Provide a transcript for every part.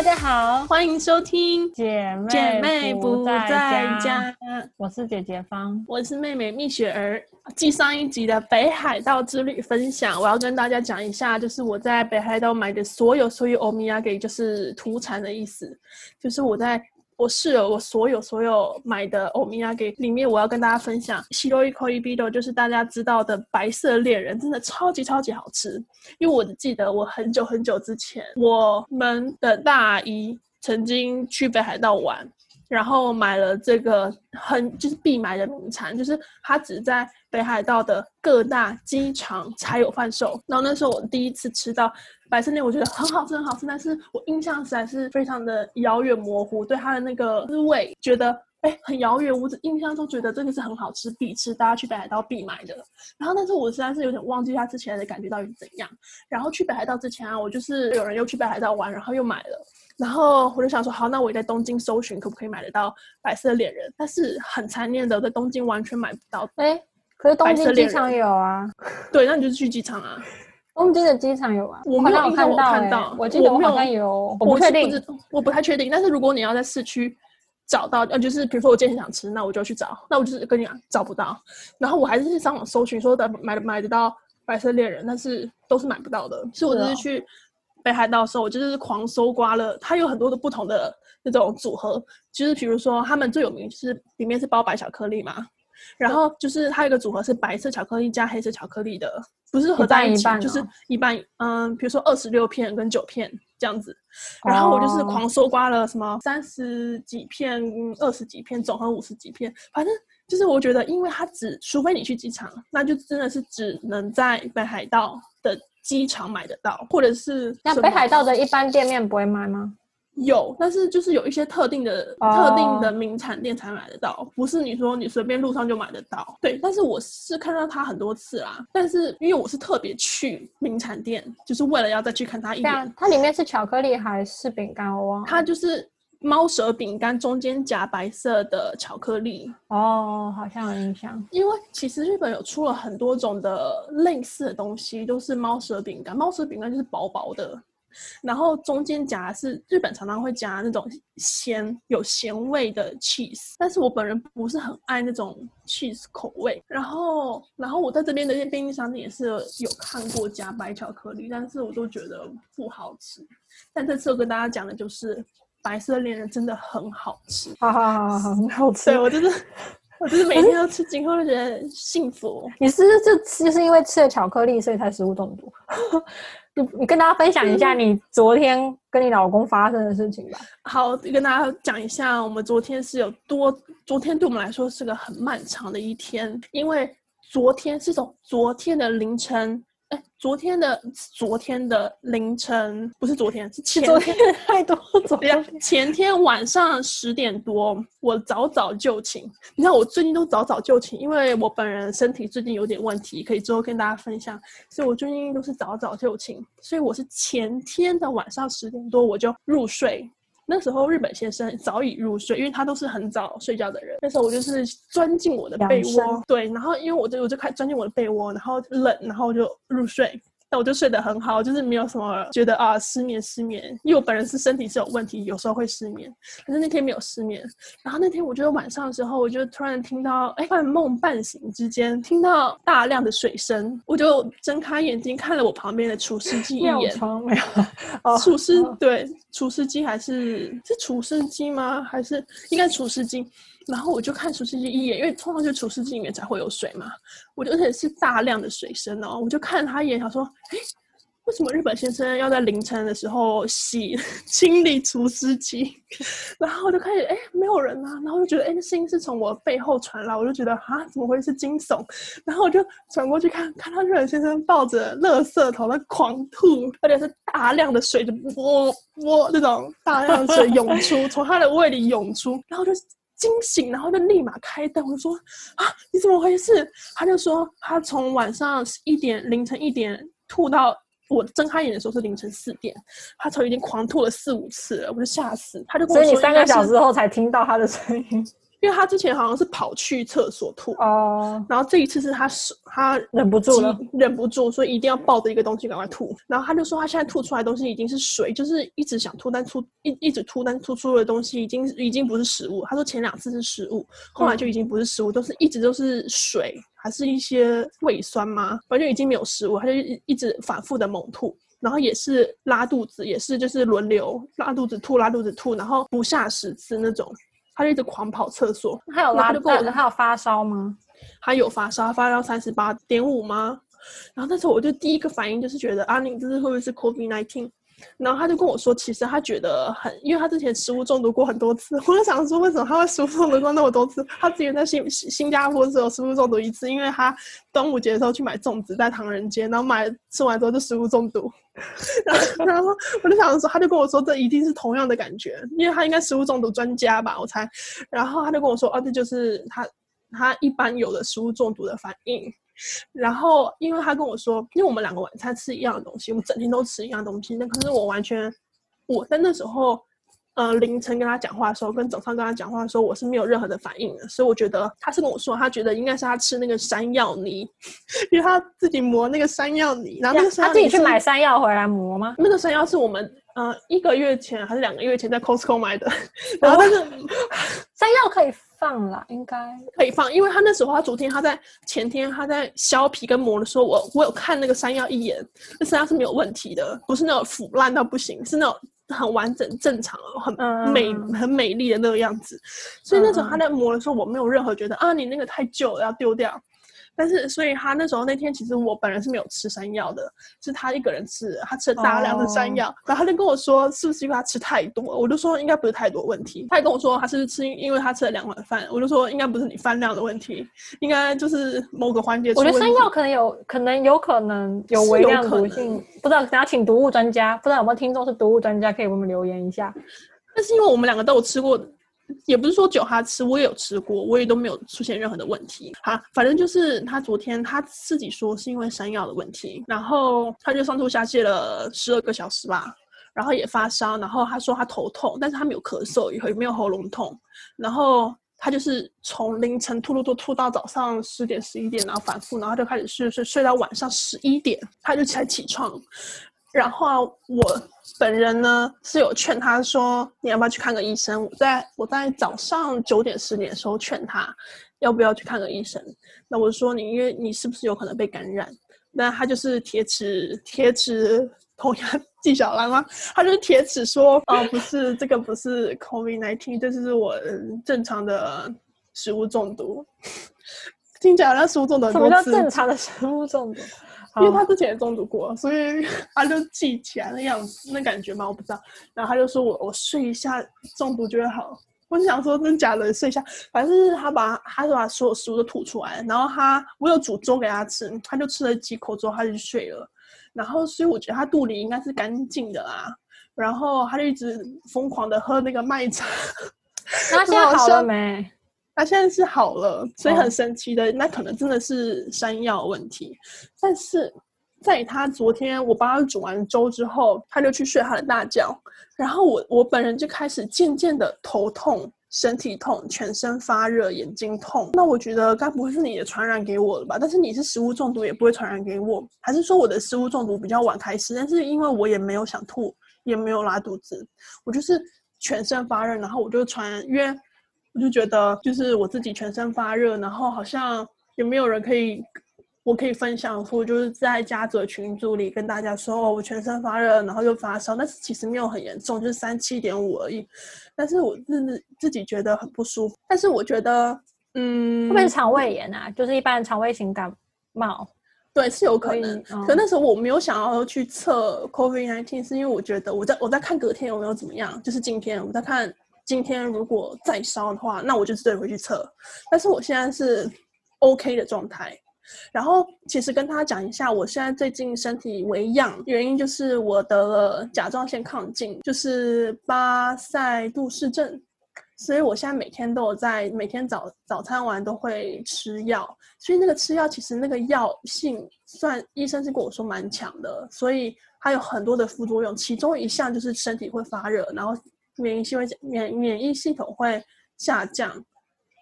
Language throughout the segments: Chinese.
大家好，欢迎收听姐妹姐妹不在家。我是姐姐方，我是妹妹蜜雪儿。继上一集的北海道之旅分享，我要跟大家讲一下，就是我在北海道买的所有所有欧米亚给，就是土产的意思，就是我在。我试了我所有所有买的欧米亚给里面，我要跟大家分享西罗伊科伊比多，就是大家知道的白色恋人，真的超级超级好吃。因为我记得我很久很久之前，我们的大姨曾经去北海道玩。然后买了这个很就是必买的名产，就是它只在北海道的各大机场才有贩售。然后那时候我第一次吃到百胜店，我觉得很好吃很好吃，但是我印象实在是非常的遥远模糊，对它的那个滋味觉得哎很遥远。我只印象中觉得这个是很好吃必吃，大家去北海道必买的。然后但是我实在是有点忘记它之前的感觉到底是怎样。然后去北海道之前啊，我就是有人又去北海道玩，然后又买了。然后我就想说，好，那我也在东京搜寻，可不可以买得到白色恋人？但是很残念的，在东京完全买不到。哎，可是东京机场有啊。对，那你就去机场啊。东京的机场有啊。我没有看到，我看到，我记得我好像有，我不确定，我不太确定。但是如果你要在市区找到，呃，就是比如说我今天想吃，那我就去找。那我就是跟你讲，找不到。然后我还是去上网搜寻，说的买买得到白色恋人，但是都是买不到的。所以我就是去。北海道的时候，我就是狂搜刮了。它有很多的不同的那种组合，就是比如说他们最有名就是里面是包白巧克力嘛，然后就是它有一个组合是白色巧克力加黑色巧克力的，不是合在一起，一半一半哦、就是一半，嗯，比如说二十六片跟九片这样子。然后我就是狂搜刮了什么三十几片、二十几片，总和五十几片，反正就是我觉得，因为它只，除非你去机场，那就真的是只能在北海道的。机场买得到，或者是那北海道的一般店面不会卖吗？有，但是就是有一些特定的、oh. 特定的名产店才买得到，不是你说你随便路上就买得到。对，但是我是看到它很多次啦，但是因为我是特别去名产店，就是为了要再去看它一眼。它里面是巧克力还是饼干？我忘了。它就是。猫舌饼干中间夹白色的巧克力哦，好像有印象。因为其实日本有出了很多种的类似的东西，都是猫舌饼干。猫舌饼干就是薄薄的，然后中间夹是日本常常会夹那种咸有咸味的 cheese，但是我本人不是很爱那种 cheese 口味。然后，然后我在这边的便利商店也是有看过夹白巧克力，但是我都觉得不好吃。但这次我跟大家讲的就是。白色恋人真的很好吃，哈哈哈，很好吃。对，我就是，我就是每天都吃，今后就觉得幸福。你是不是就就是因为吃了巧克力，所以才食物中毒？你你跟大家分享一下你昨天跟你老公发生的事情吧。好，跟大家讲一下，我们昨天是有多，昨天对我们来说是个很漫长的一天，因为昨天是从昨天的凌晨。哎，昨天的昨天的凌晨不是昨天，是前天，昨天太多昨 天前天晚上十点多，我早早就寝。你知道我最近都早早就寝，因为我本人身体最近有点问题，可以之后跟大家分享，所以我最近都是早早就寝。所以我是前天的晚上十点多我就入睡。那时候日本先生早已入睡，因为他都是很早睡觉的人。那时候我就是钻进我的被窝，对，然后因为我就我就开始钻进我的被窝，然后冷，然后就入睡。那我就睡得很好，就是没有什么觉得啊失眠失眠，因为我本人是身体是有问题，有时候会失眠，可是那天没有失眠。然后那天我觉得晚上的时候，我就突然听到，哎，半梦半醒之间听到大量的水声，我就睁开眼睛看了我旁边的厨师 机一眼，没有，除湿对除湿机还是是除湿机吗？还是应该除湿机？然后我就看除湿机一眼，因为通常就除湿机里面才会有水嘛。我就而且是大量的水声哦，我就看他一眼，想说，哎，为什么日本先生要在凌晨的时候洗清理除湿机？然后我就开始，哎，没有人啊。然后就觉得，哎，那声音是从我背后传来，我就觉得啊，怎么会是惊悚？然后我就转过去看，看到日本先生抱着垃圾桶在狂吐，而且是大量的水就哇哇这种大量的水涌出，从他的胃里涌出，然后就。惊醒，然后就立马开灯。我就说啊，你怎么回事？他就说他从晚上一点凌晨一点吐到我睁开眼的时候是凌晨四点，他从已经狂吐了四五次了，我就吓死。他就跟我说，所以你三个小时后才听到他的声音。因为他之前好像是跑去厕所吐哦，然后这一次是他是他忍不住了，忍不住，所以一定要抱着一个东西赶快吐。然后他就说他现在吐出来的东西已经是水，就是一直想吐，但吐一一直吐，但吐出的东西已经已经不是食物。他说前两次是食物，后来就已经不是食物，嗯、都是一直都是水，还是一些胃酸吗？反正就已经没有食物，他就一一直反复的猛吐。然后也是拉肚子，也是就是轮流拉肚子吐，拉肚子吐，然后不下十次那种，他就一直狂跑厕所。他有拉肚子，他有发烧吗？他有发烧，发烧三十八点五吗？然后那时候我就第一个反应就是觉得啊，你这是会不会是 COVID-19？然后他就跟我说，其实他觉得很，因为他之前食物中毒过很多次。我就想说，为什么他会食物中毒过那么多次？他之前在新新新加坡只有食物中毒一次，因为他端午节的时候去买粽子在唐人街，然后买吃完之后就食物中毒。然后，然后我就想说，他就跟我说，这一定是同样的感觉，因为他应该食物中毒专家吧，我猜。然后他就跟我说，哦，这就是他他一般有的食物中毒的反应。然后，因为他跟我说，因为我们两个晚餐吃一样的东西，我们整天都吃一样东西。那可是我完全，我在那时候，呃，凌晨跟他讲话的时候，跟早上跟他讲话的时候，我是没有任何的反应的。所以我觉得他是跟我说，他觉得应该是他吃那个山药泥，因为他自己磨那个山药泥，然后那个山药他自己去买山药回来磨吗？那个山药是我们。呃，一个月前还是两个月前在 Costco 买的，然后但是山药可以放了，应该可以放，因为他那时候他昨天他在前天他在削皮跟磨的时候，我我有看那个山药一眼，那山药是没有问题的，不是那种腐烂到不行，是那种很完整正常很美、嗯、很美丽的那个样子，所以那时候他在磨的时候，我没有任何觉得啊，你那个太旧了要丢掉。但是，所以他那时候那天，其实我本人是没有吃山药的，是他一个人吃，他吃了大量的山药，oh. 然后他就跟我说，是不是因为他吃太多？我就说应该不是太多问题。他也跟我说他是吃，因为他吃了两碗饭。我就说应该不是你饭量的问题，应该就是某个环节。我觉得山药可能有可能有可能有微量毒性，不知道等下请毒物专家，不知道有没有听众是毒物专家，可以给我们留言一下。但是因为我们两个都有吃过。也不是说酒他吃，我也有吃过，我也都没有出现任何的问题。好，反正就是他昨天他自己说是因为山药的问题，然后他就上吐下泻了十二个小时吧，然后也发烧，然后他说他头痛，但是他没有咳嗽，也没有喉咙痛，然后他就是从凌晨吐吐吐吐到早上十点十一点，然后反复，然后就开始睡睡睡到晚上十一点，他就才起床。然后啊我本人呢是有劝他说，你要不要去看个医生？我在我在早上九点十点的时候劝他要不要去看个医生。那我说你因为你是不是有可能被感染？那他就是铁齿铁齿铜牙纪晓岚吗？他就是铁齿说哦不是这个不是 COVID-19，这是我正常的食物中毒。听起来好像食物中毒。什么叫正常的食物中毒？因为他之前也中毒过，所以 他就记起来那样子，那感觉嘛，我不知道。然后他就说我我睡一下中毒就会好。我就想说真假的，睡一下，反正是他把他就把所有食物都吐出来，然后他我有煮粥给他吃，他就吃了几口之后他就睡了。然后所以我觉得他肚里应该是干净的啦。然后他就一直疯狂的喝那个麦茶。他现在 好了没？他现在是好了，所以很神奇的，那可能真的是山药问题。但是在他昨天我帮他煮完粥之后，他就去睡他的大觉，然后我我本人就开始渐渐的头痛、身体痛、全身发热、眼睛痛。那我觉得该不会是你的传染给我了吧？但是你是食物中毒也不会传染给我，还是说我的食物中毒比较晚开始？但是因为我也没有想吐，也没有拉肚子，我就是全身发热，然后我就传，因为。我就觉得，就是我自己全身发热，然后好像也没有人可以，我可以分享出，就是在家族群组里跟大家说，哦，我全身发热，然后又发烧，但是其实没有很严重，就是三七点五而已。但是我自自己觉得很不舒服。但是我觉得，嗯，会不会是肠胃炎啊？就是一般肠胃型感冒，对，是有可能。可，可那时候我没有想要去测 COVID-19，是因为我觉得我在我在看隔天有没有怎么样，就是今天我在看。今天如果再烧的话，那我就自己回去测。但是我现在是 OK 的状态。然后其实跟他讲一下，我现在最近身体微恙，原因就是我得了甲状腺亢进，就是巴塞杜氏症。所以我现在每天都有在，每天早早餐完都会吃药。所以那个吃药其实那个药性算医生是跟我说蛮强的，所以它有很多的副作用，其中一项就是身体会发热，然后。免疫系会免免疫系统会下降，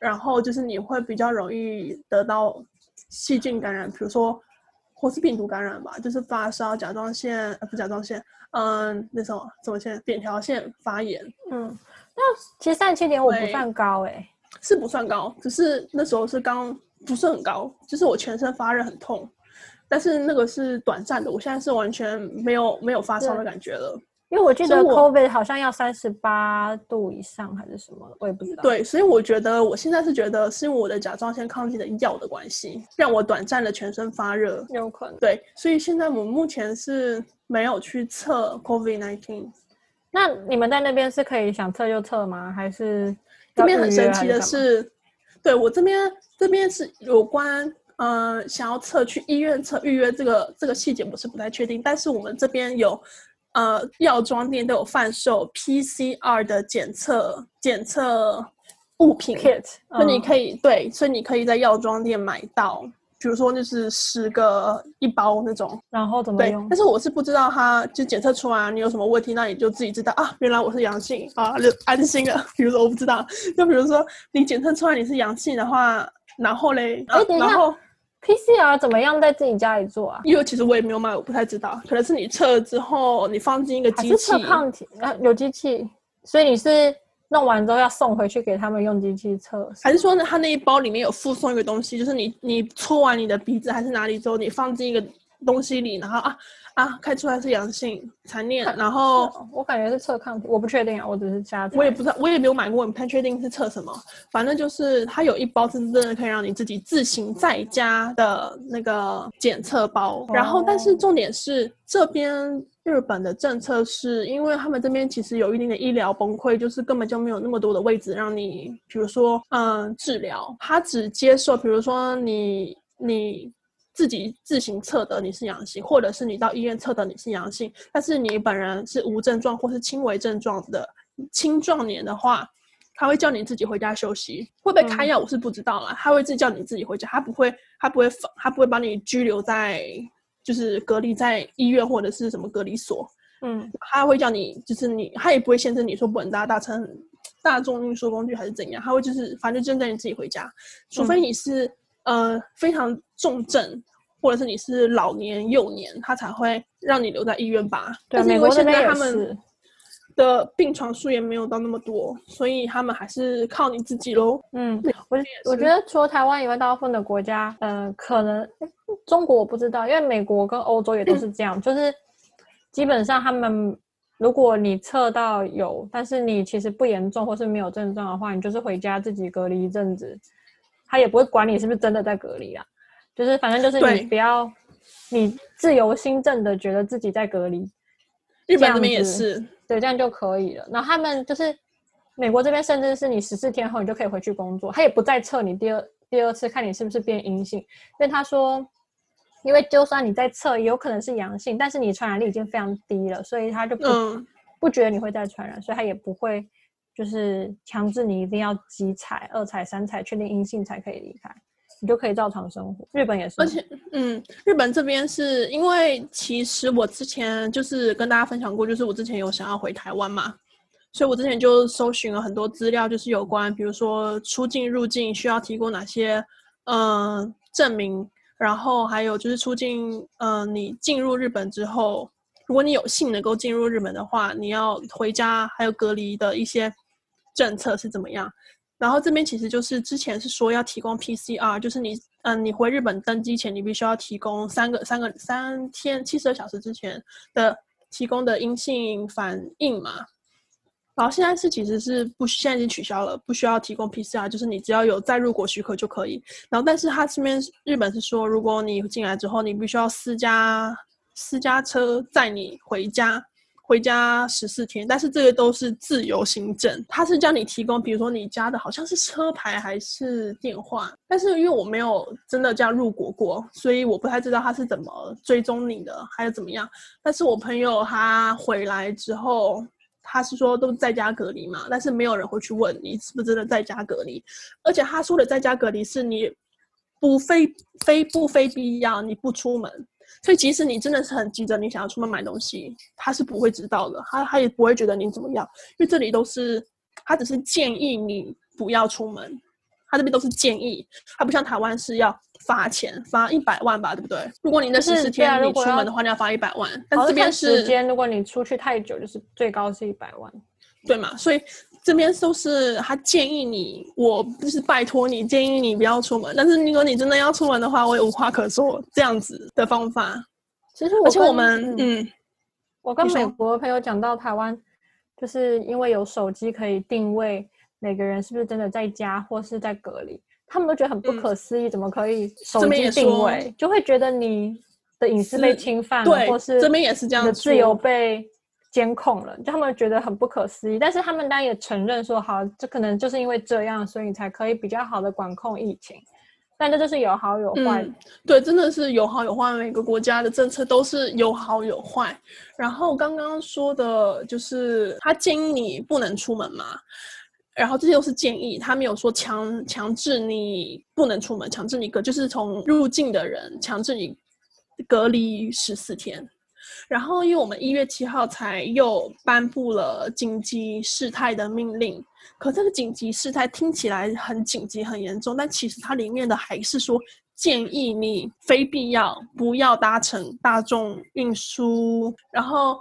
然后就是你会比较容易得到细菌感染，比如说或是病毒感染吧，就是发烧、甲状腺呃不甲状腺，嗯，那种什么腺、扁桃腺发炎。嗯，那其实三十七点五不算高哎、欸，是不算高，只是那时候是刚不是很高，就是我全身发热很痛，但是那个是短暂的，我现在是完全没有没有发烧的感觉了。因为我记得 COVID 好像要三十八度以上还是什么，我也不知道。对，所以我觉得我现在是觉得是因为我的甲状腺亢进的药的关系，让我短暂的全身发热。有可能。对，所以现在我们目前是没有去测 COVID nineteen。那你们在那边是可以想测就测吗？还是这边很神奇的是，对我这边这边是有关呃想要测去医院测预约这个这个细节我是不太确定，但是我们这边有。呃，药妆店都有贩售 PCR 的检测检测物品 kit，那你可以、嗯、对，所以你可以在药妆店买到，比如说就是十个一包那种，然后怎么用？但是我是不知道它就检测出来你有什么问题，那你就自己知道啊，原来我是阳性啊，就安心了。比如说我不知道，就比如说你检测出来你是阳性的话，然后嘞，啊、然后。PCR 怎么样在自己家里做啊？因为其实我也没有买，我不太知道。可能是你测了之后，你放进一个机器，测抗体啊，有机器，所以你是弄完之后要送回去给他们用机器测，还是说呢？他那一包里面有附送一个东西，就是你你搓完你的鼻子还是哪里之后，你放进一个东西里，然后啊。啊，开出来是阳性，残念。然后我感觉是测抗体，我不确定啊，我只是加。我也不知道，我也没有买过，我不太确定是测什么。反正就是它有一包是真的可以让你自己自行在家的那个检测包。然后，但是重点是这边日本的政策是，因为他们这边其实有一定的医疗崩溃，就是根本就没有那么多的位置让你，比如说嗯治疗，他只接受，比如说你你。自己自行测得你是阳性，或者是你到医院测得你是阳性，但是你本人是无症状或是轻微症状的青壮年的话，他会叫你自己回家休息。会不会开药我是不知道啦，他会自己叫你自己回家，他不会他不会放他不会把你拘留在就是隔离在医院或者是什么隔离所。嗯，他会叫你就是你，他也不会限制你说不能搭大乘大众运输工具还是怎样，他会就是反正就叫你自己回家，除非你是。嗯呃，非常重症，或者是你是老年幼年，他才会让你留在医院吧。对，但是因为现在他们的病床数也没有到那么多，所以他们还是靠你自己喽。嗯，我我觉得除了台湾以外，大部分的国家，呃，可能中国我不知道，因为美国跟欧洲也都是这样，嗯、就是基本上他们如果你测到有，但是你其实不严重或是没有症状的话，你就是回家自己隔离一阵子。他也不会管你是不是真的在隔离啊，就是反正就是你不要，你自由心证的觉得自己在隔离。日本这边也是，对，这样就可以了。然后他们就是美国这边，甚至是你十四天后你就可以回去工作，他也不再测你第二第二次看你是不是变阴性，因为他说，因为就算你在测，也有可能是阳性，但是你传染力已经非常低了，所以他就不、嗯、不觉得你会再传染，所以他也不会。就是强制你一定要几采、二采、三采，确定阴性才可以离开，你就可以照常生活。日本也是，而且，嗯，日本这边是因为其实我之前就是跟大家分享过，就是我之前有想要回台湾嘛，所以我之前就搜寻了很多资料，就是有关，比如说出境入境需要提供哪些嗯、证明，然后还有就是出境，嗯、你进入日本之后，如果你有幸能够进入日本的话，你要回家还有隔离的一些。政策是怎么样？然后这边其实就是之前是说要提供 PCR，就是你嗯，你回日本登机前，你必须要提供三个三个三天七十二小时之前的提供的阴性反应嘛。然后现在是其实是不，现在已经取消了，不需要提供 PCR，就是你只要有再入国许可就可以。然后但是他这边日本是说，如果你进来之后，你必须要私家私家车载你回家。回家十四天，但是这个都是自由行政，他是叫你提供，比如说你家的好像是车牌还是电话，但是因为我没有真的这样入国过，所以我不太知道他是怎么追踪你的，还有怎么样。但是我朋友他回来之后，他是说都在家隔离嘛，但是没有人会去问你是不是真的在家隔离，而且他说的在家隔离是你不非非不非必要，你不出门。所以，即使你真的是很急着，你想要出门买东西，他是不会知道的，他他也不会觉得你怎么样，因为这里都是，他只是建议你不要出门，他这边都是建议，他不像台湾是要罚钱，罚一百万吧，对不对？如果你那十四天你出门的话，你要罚一百万。但这边是时间，如果你出去太久，就是最高是一百万，对嘛？所以这边都是他建议你，我不是拜托你，建议你不要出门。但是如果你真的要出门的话，我也无话可说。这样子的方法，其实而且我们，嗯，我跟美国朋友讲到台湾，就是因为有手机可以定位。每个人是不是真的在家或是在隔离？他们都觉得很不可思议，嗯、怎么可以手机定位？就会觉得你的隐私被侵犯对，或是这边也是这样，自由被监控了，就他们觉得很不可思议。但是他们当然也承认说，好，这可能就是因为这样，所以才可以比较好的管控疫情。但这就是有好有坏、对，真的是有好有坏。每个国家的政策都是有好有坏。然后刚刚说的就是他建议你不能出门嘛。然后这些都是建议，他没有说强强制你不能出门，强制你隔就是从入境的人强制你隔离十四天。然后因为我们一月七号才又颁布了紧急事态的命令，可这个紧急事态听起来很紧急很严重，但其实它里面的还是说建议你非必要不要搭乘大众运输，然后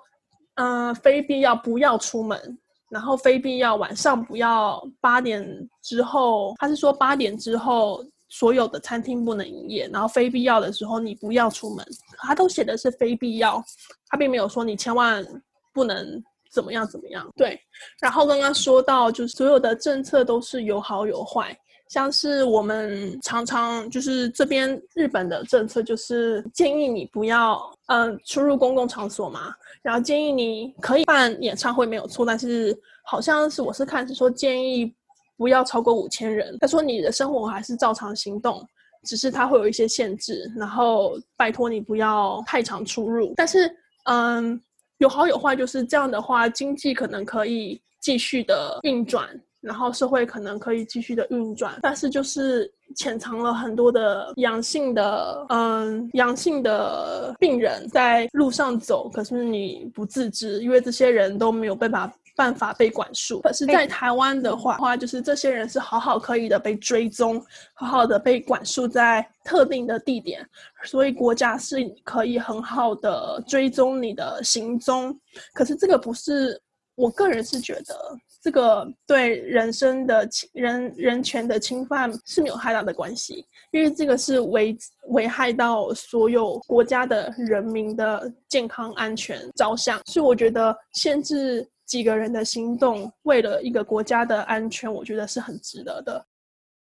嗯、非必要不要出门。然后非必要晚上不要八点之后，他是说八点之后所有的餐厅不能营业，然后非必要的时候你不要出门，他都写的是非必要，他并没有说你千万不能怎么样怎么样。对，然后刚刚说到就是所有的政策都是有好有坏，像是我们常常就是这边日本的政策就是建议你不要嗯、出入公共场所嘛。然后建议你可以办演唱会没有错，但是好像是我是看是说建议不要超过五千人。他说你的生活还是照常行动，只是它会有一些限制。然后拜托你不要太常出入。但是嗯，有好有坏，就是这样的话，经济可能可以继续的运转。然后社会可能可以继续的运转，但是就是潜藏了很多的阳性的，嗯，阳性的病人在路上走，可是你不自知，因为这些人都没有办法办法被管束。可是，在台湾的话，话就是这些人是好好可以的被追踪，好好的被管束在特定的地点，所以国家是可以很好的追踪你的行踪。可是这个不是，我个人是觉得。这个对人身的侵人人权的侵犯是没有太大的关系，因为这个是危危害到所有国家的人民的健康安全着想，所以我觉得限制几个人的行动，为了一个国家的安全，我觉得是很值得的。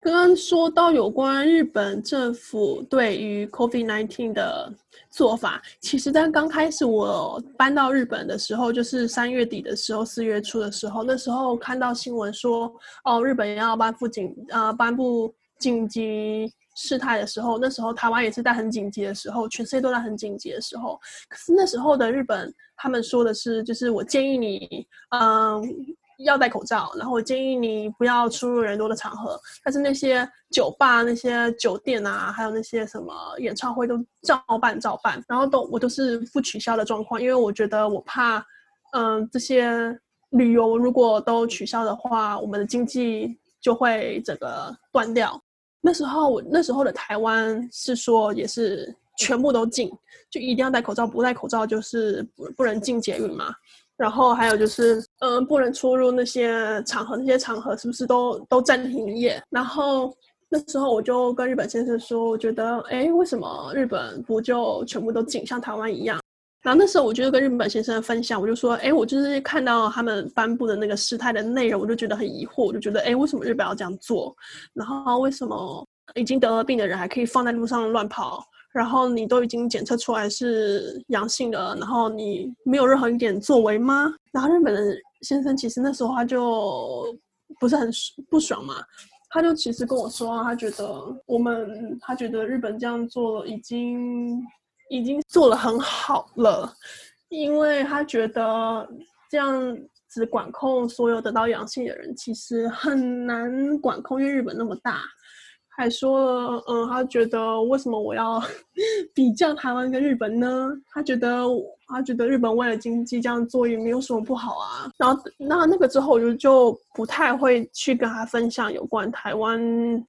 刚刚说到有关日本政府对于 COVID-19 的做法，其实在刚开始我搬到日本的时候，就是三月底的时候，四月初的时候，那时候看到新闻说，哦，日本要颁布紧呃颁布紧急事态的时候，那时候台湾也是在很紧急的时候，全世界都在很紧急的时候，可是那时候的日本他们说的是，就是我建议你，嗯、要戴口罩，然后我建议你不要出入人多的场合。但是那些酒吧、那些酒店啊，还有那些什么演唱会都照办照办，然后都我都是不取消的状况，因为我觉得我怕，嗯、这些旅游如果都取消的话，我们的经济就会整个断掉。那时候我那时候的台湾是说也是全部都禁，就一定要戴口罩，不戴口罩就是不不能进捷运嘛。然后还有就是，嗯、不能出入那些场合，那些场合是不是都都暂停营业？然后那时候我就跟日本先生说，我觉得，哎，为什么日本不就全部都禁，像台湾一样？然后那时候我就跟日本先生分享，我就说，哎，我就是看到他们颁布的那个事态的内容，我就觉得很疑惑，我就觉得，哎，为什么日本要这样做？然后为什么已经得了病的人还可以放在路上乱跑？然后你都已经检测出来是阳性的，然后你没有任何一点作为吗？然后日本的先生其实那时候他就不是很不爽嘛，他就其实跟我说，他觉得我们，他觉得日本这样做已经已经做了很好了，因为他觉得这样子管控所有得到阳性的人其实很难管控，因为日本那么大。还说了，嗯，他觉得为什么我要 比较台湾跟日本呢？他觉得他觉得日本为了经济这样做也没有什么不好啊。然后那那个之后，我就就不太会去跟他分享有关台湾，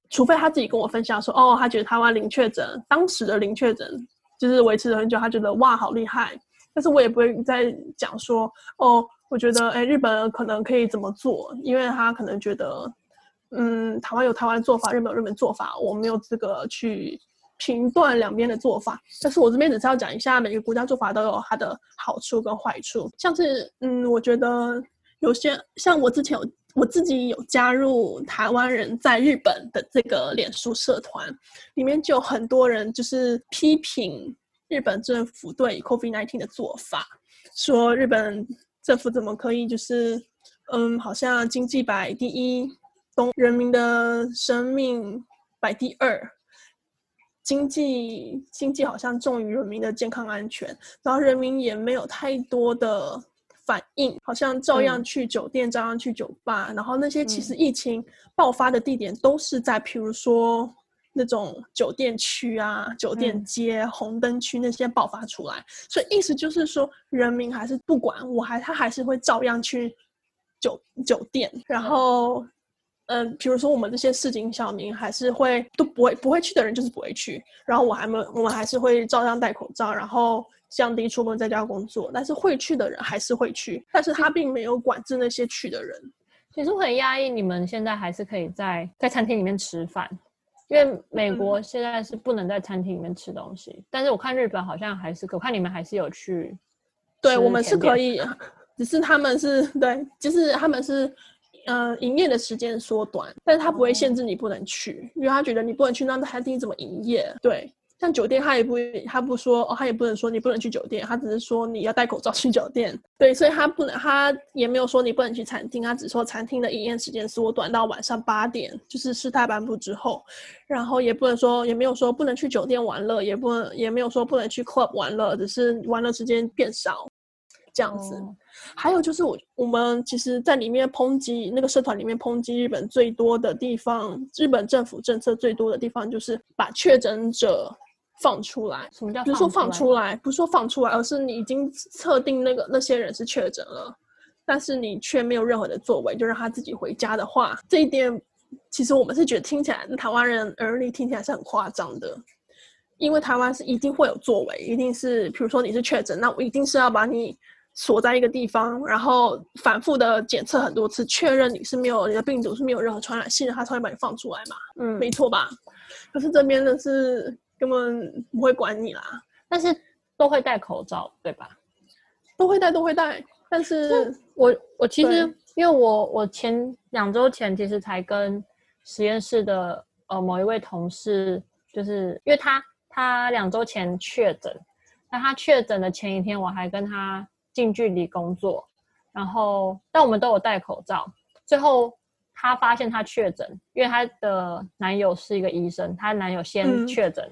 除非他自己跟我分享说，哦，他觉得台湾零确诊，当时的零确诊就是维持了很久，他觉得哇好厉害。但是我也不会再讲说，哦，我觉得哎，日本可能可以怎么做，因为他可能觉得。嗯，台湾有台湾的做法，日本有日本做法，我没有资格去评断两边的做法。但是我这边只是要讲一下，每个国家做法都有它的好处跟坏处。像是，嗯，我觉得有些像我之前有我自己有加入台湾人在日本的这个脸书社团，里面就有很多人就是批评日本政府对 COVID-19 的做法，说日本政府怎么可以就是，嗯，好像经济摆第一。东人民的生命摆第二，经济经济好像重于人民的健康安全，然后人民也没有太多的反应，好像照样去酒店，嗯、照样去酒吧，然后那些其实疫情爆发的地点都是在，譬如说那种酒店区啊、酒店街、嗯、红灯区那些爆发出来，所以意思就是说，人民还是不管，我还他还是会照样去酒酒店，然后。嗯嗯，比如说我们这些市井小民还是会都不会不会去的人就是不会去，然后我还没我们还是会照样戴口罩，然后降低出门在家工作，但是会去的人还是会去，但是他并没有管制那些去的人。其实我很压抑，你们现在还是可以在在餐厅里面吃饭，因为美国现在是不能在餐厅里面吃东西，嗯、但是我看日本好像还是可，我看你们还是有去，对我们是可以，只是他们是对，就是他们是。呃，营业的时间缩短，但是他不会限制你不能去，嗯、因为他觉得你不能去，那餐厅怎么营业？对，像酒店他也不，他不说，哦，他也不能说你不能去酒店，他只是说你要戴口罩去酒店。对，所以他不能，他也没有说你不能去餐厅，他只说餐厅的营业时间缩短到晚上八点，就是事态颁布之后，然后也不能说，也没有说不能去酒店玩乐，也不能，也没有说不能去 club 玩乐，只是玩乐时间变少。这样子，哦、还有就是我我们其实，在里面抨击那个社团里面抨击日本最多的地方，日本政府政策最多的地方就是把确诊者放出来。什么叫？不是说放出来，不是说放出来，而是你已经测定那个那些人是确诊了，但是你却没有任何的作为，就让他自己回家的话，这一点其实我们是觉得听起来，台湾人耳里听起来是很夸张的，因为台湾是一定会有作为，一定是比如说你是确诊，那我一定是要把你。锁在一个地方，然后反复的检测很多次，确认你是没有你的病毒是没有任何传染性的，他才会把你放出来嘛。嗯，没错吧？可是这边的是根本不会管你啦，但是都会戴口罩，对吧？都会戴，都会戴。但是我我其实因为我我前两周前其实才跟实验室的呃某一位同事，就是因为他他两周前确诊，那他确诊的前一天我还跟他。近距离工作，然后但我们都有戴口罩。最后她发现她确诊，因为她的男友是一个医生，她男友先确诊，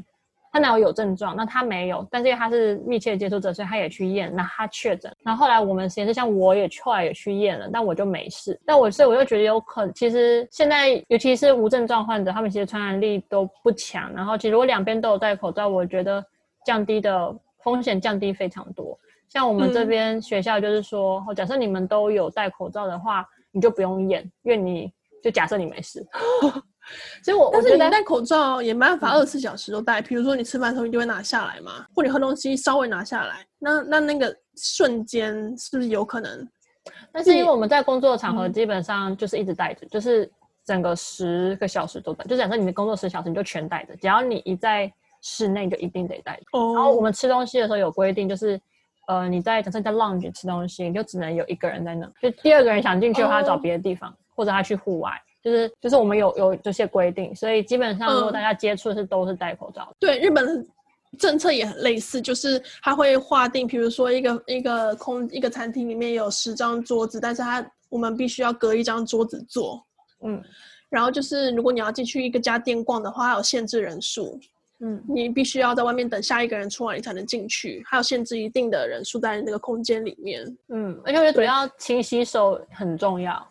她、嗯、男友有症状，那他没有，但是因为她是密切接触者，所以他也去验，那他确诊。然后后来我们实验室像我也后来也去验了，但我就没事。但我所以我就觉得有可能，其实现在尤其是无症状患者，他们其实传染力都不强。然后其实如果两边都有戴口罩，我觉得降低的风险降低非常多。像我们这边学校就是说，嗯、假设你们都有戴口罩的话，你就不用验，因为你就假设你没事。所以我，但是你戴口罩也没办法二十四小时都戴。比、嗯、如说你吃饭的时候，你就会拿下来嘛，或你喝东西稍微拿下来，那那那个瞬间是不是有可能？但是因为我们在工作的场合基本上就是一直戴着，嗯、就是整个十个小时都戴。就假设你的工作十小时，你就全戴着，只要你一在室内，就一定得戴着。哦。然后我们吃东西的时候有规定，就是。呃，你在假设在 lounge 吃东西，你就只能有一个人在那，就第二个人想进去的话，找别的地方，哦、或者他去户外，就是就是我们有有这些规定，所以基本上如果大家接触的是都是戴口罩。对，日本的政策也很类似，就是他会划定，比如说一个一个空一个餐厅里面有十张桌子，但是他我们必须要隔一张桌子坐，嗯，然后就是如果你要进去一个家店逛的话，还有限制人数。嗯，你必须要在外面等下一个人出来，你才能进去，还有限制一定的人数在那个空间里面。嗯，而且我觉得主要勤洗手很重要。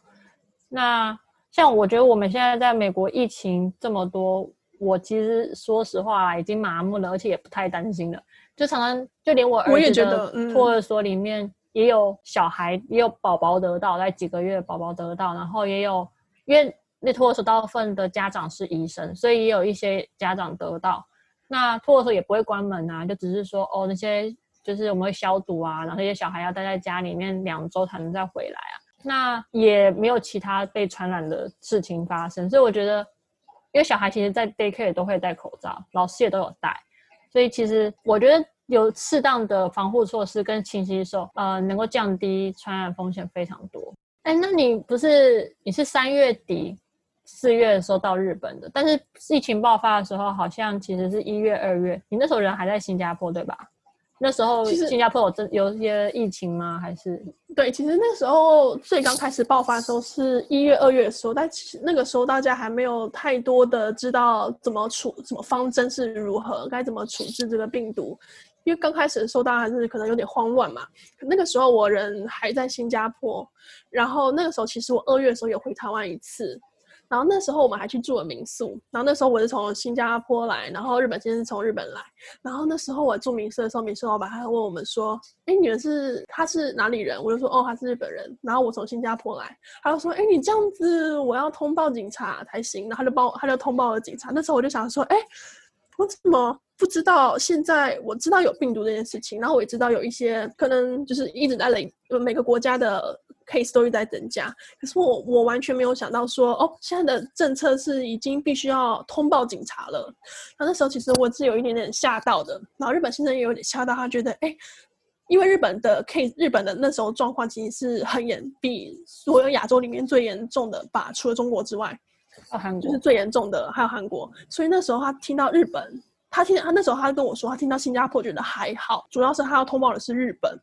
那像我觉得我们现在在美国疫情这么多，我其实说实话已经麻木了，而且也不太担心了。就常常就连我儿子托儿所里面也有小孩，也有宝宝得到，在几个月宝宝得到，然后也有因为那托儿所大部分的家长是医生，所以也有一些家长得到。那托儿所也不会关门啊，就只是说哦那些就是我们会消毒啊，然后那些小孩要待在家里面两周才能再回来啊。那也没有其他被传染的事情发生，所以我觉得，因为小孩其实，在 daycare 都会戴口罩，老师也都有戴，所以其实我觉得有适当的防护措施跟勤洗手，呃，能够降低传染风险非常多。哎，那你不是你是三月底四月的时候到日本的，但是疫情爆发的时候，好像其实是一月二月，你那时候人还在新加坡对吧？那时候新加坡有真有一些疫情吗？还是对，其实那时候最刚开始爆发的时候是一月、二月的时候，但其实那个时候大家还没有太多的知道怎么处，什么方针是如何，该怎么处置这个病毒。因为刚开始的时候，大家还是可能有点慌乱嘛。那个时候我人还在新加坡，然后那个时候其实我二月的时候有回台湾一次。然后那时候我们还去住了民宿，然后那时候我是从新加坡来，然后日本先生从日本来，然后那时候我住民宿的时候，民宿老板还问我们说：“哎，你们是他是哪里人？”我就说：“哦，他是日本人。”然后我从新加坡来，他就说：“哎，你这样子我要通报警察才行。”然后他就帮我，他就通报了警察。那时候我就想说：“哎，我怎么不知道？现在我知道有病毒这件事情，然后我也知道有一些可能就是一直在累，每个国家的。” case 都一直在增加，可是我我完全没有想到说，哦，现在的政策是已经必须要通报警察了。那那时候其实我是有一点点吓到的，然后日本先生也有点吓到，他觉得，哎，因为日本的 case，日本的那时候状况其实是很严，比所有亚洲里面最严重的吧，除了中国之外，韩国就是最严重的，还有韩国。所以那时候他听到日本，他听他那时候他跟我说，他听到新加坡觉得还好，主要是他要通报的是日本。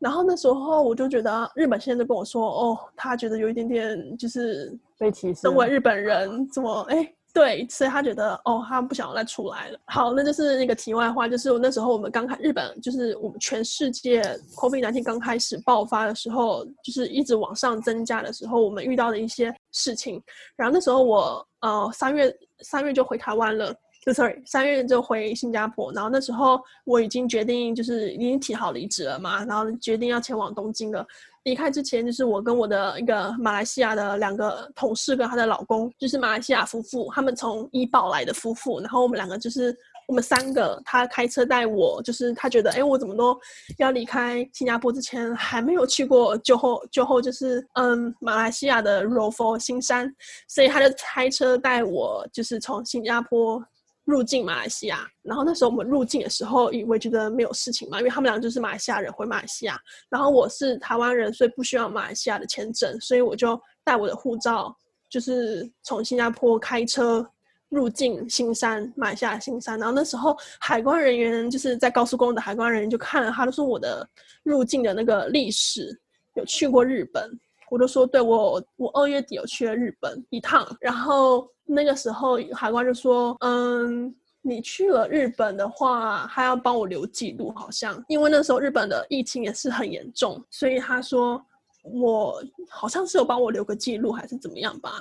然后那时候我就觉得日本现在就跟我说，哦，他觉得有一点点就是被歧视，身为日本人怎么哎，对，所以他觉得哦，他不想要再出来了。好，那就是那个题外话，就是那时候我们刚开日本，就是我们全世界 COVID-19 刚开始爆发的时候，就是一直往上增加的时候，我们遇到的一些事情。然后那时候我呃三月三月就回台湾了。就 sorry，三月就回新加坡，然后那时候我已经决定，就是已经提好离职了嘛，然后决定要前往东京了。离开之前，就是我跟我的一个马来西亚的两个同事跟她的老公，就是马来西亚夫妇，他们从怡保来的夫妇，然后我们两个就是我们三个，他开车带我，就是他觉得，哎，我怎么都要离开新加坡之前还没有去过就后，就后就是嗯马来西亚的柔佛新山，所以他就开车带我，就是从新加坡。入境马来西亚，然后那时候我们入境的时候，以为觉得没有事情嘛，因为他们俩就是马来西亚人回马来西亚，然后我是台湾人，所以不需要马来西亚的签证，所以我就带我的护照，就是从新加坡开车入境新山，马来西亚新山。然后那时候海关人员就是在高速公路的海关人员就看了，他就说我的入境的那个历史有去过日本，我就说对，我我二月底有去了日本一趟，然后。那个时候海关就说：“嗯，你去了日本的话，还要帮我留记录，好像因为那时候日本的疫情也是很严重，所以他说我好像是有帮我留个记录，还是怎么样吧。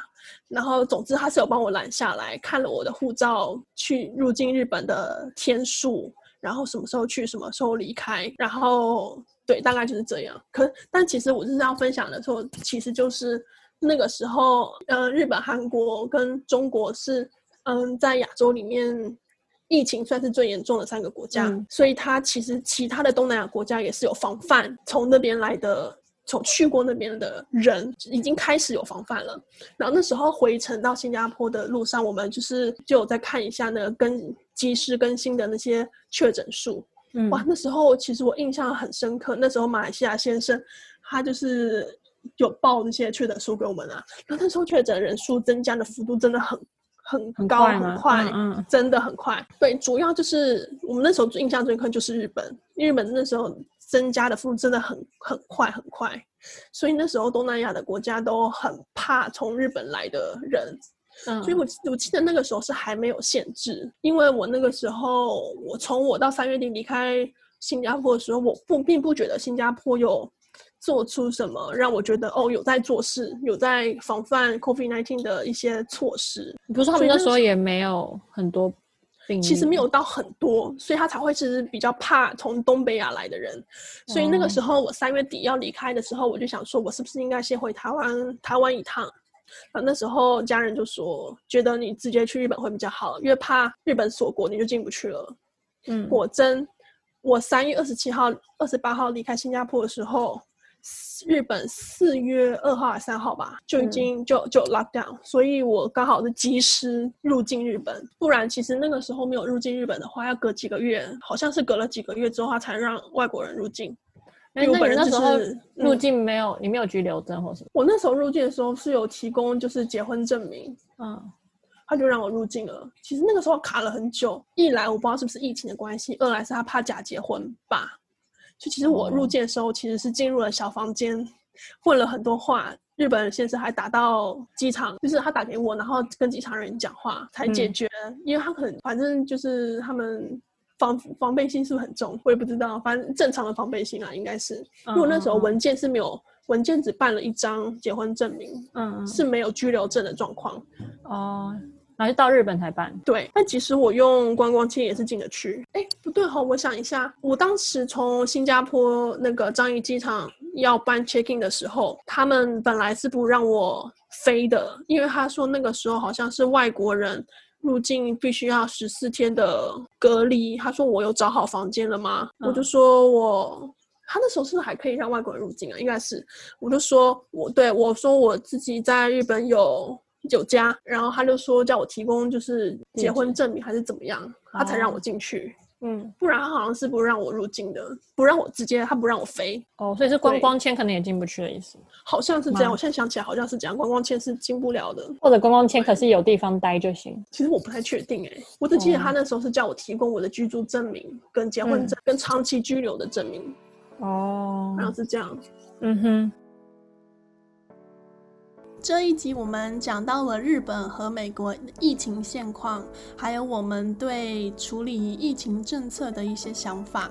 然后总之他是有帮我拦下来看了我的护照，去入境日本的天数，然后什么时候去，什么时候离开，然后对，大概就是这样。可但其实我是要分享的时候，其实就是。”那个时候，呃，日本、韩国跟中国是，嗯，在亚洲里面疫情算是最严重的三个国家，嗯、所以它其实其他的东南亚国家也是有防范，从那边来的，从去过那边的人已经开始有防范了。然后那时候回程到新加坡的路上，我们就是就有在看一下那个更及时更新的那些确诊数。嗯，哇，那时候其实我印象很深刻，那时候马来西亚先生他就是。有报这些确诊数给我们啊，然后那时候确诊人数增加的幅度真的很很很高很快，嗯，嗯，真的很快。对，主要就是我们那时候印象最深刻就是日本，日本那时候增加的幅度真的很很快很快，所以那时候东南亚的国家都很怕从日本来的人，嗯，所以我我记得那个时候是还没有限制，因为我那个时候我从我到三月底离开新加坡的时候，我不并不觉得新加坡有。做出什么让我觉得哦，有在做事，有在防范 COVID-19 的一些措施。你不是说他们那时候也没有很多病例，其实没有到很多，所以他才会其实比较怕从东北亚来的人。所以那个时候我三月底要离开的时候，我就想说，我是不是应该先回台湾台湾一趟？啊，那时候家人就说，觉得你直接去日本会比较好，因为怕日本锁国，你就进不去了。嗯，果真，我三月二十七号、二十八号离开新加坡的时候，日本四月二号还是三号吧，就已经就就 lock down，所以我刚好是及时入境日本。不然，其实那个时候没有入境日本的话，要隔几个月，好像是隔了几个月之后，他才让外国人入境。那你那时候入境没有，嗯、你没有居留证或什么？我那时候入境的时候是有提供，就是结婚证明，嗯，他就让我入境了。其实那个时候卡了很久，一来我不知道是不是疫情的关系，二来是他怕假结婚吧。就其实我入境的时候其实是进入了小房间，哦、问了很多话。日本人先生还打到机场，就是他打给我，然后跟机场人讲话才解决，嗯、因为他可能反正就是他们。防防备心是不是很重？我也不知道，反正正常的防备心啊，应该是。因为我那时候文件是没有，文件只办了一张结婚证明，嗯，是没有居留证的状况。哦，然后就到日本才办。对，但其实我用观光签也是进得去。哎，不对哈，我想一下，我当时从新加坡那个樟宜机场要办 check in 的时候，他们本来是不让我飞的，因为他说那个时候好像是外国人。入境必须要十四天的隔离。他说我有找好房间了吗？嗯、我就说我，他那时候是不是还可以让外国人入境啊？应该是。我就说我对我说我自己在日本有有家，然后他就说叫我提供就是结婚证明还是怎么样，嗯、他才让我进去。嗯，不然他好像是不让我入境的，不让我直接，他不让我飞。哦，所以是观光签可能也进不去的意思。好像是这样，我现在想起来好像是这样，观光签是进不了的。或者观光签可是有地方待就行。其实我不太确定哎、欸，我只记得他那时候是叫我提供我的居住证明、跟结婚证、嗯、跟长期居留的证明。哦，好像是这样。嗯哼。这一集我们讲到了日本和美国疫情现况，还有我们对处理疫情政策的一些想法。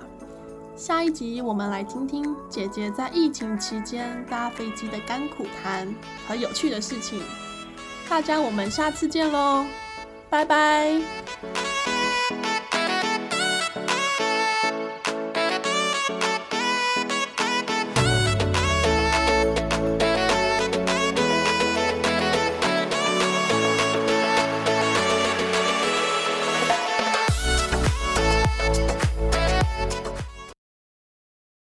下一集我们来听听姐姐在疫情期间搭飞机的甘苦谈和有趣的事情。大家，我们下次见喽，拜拜。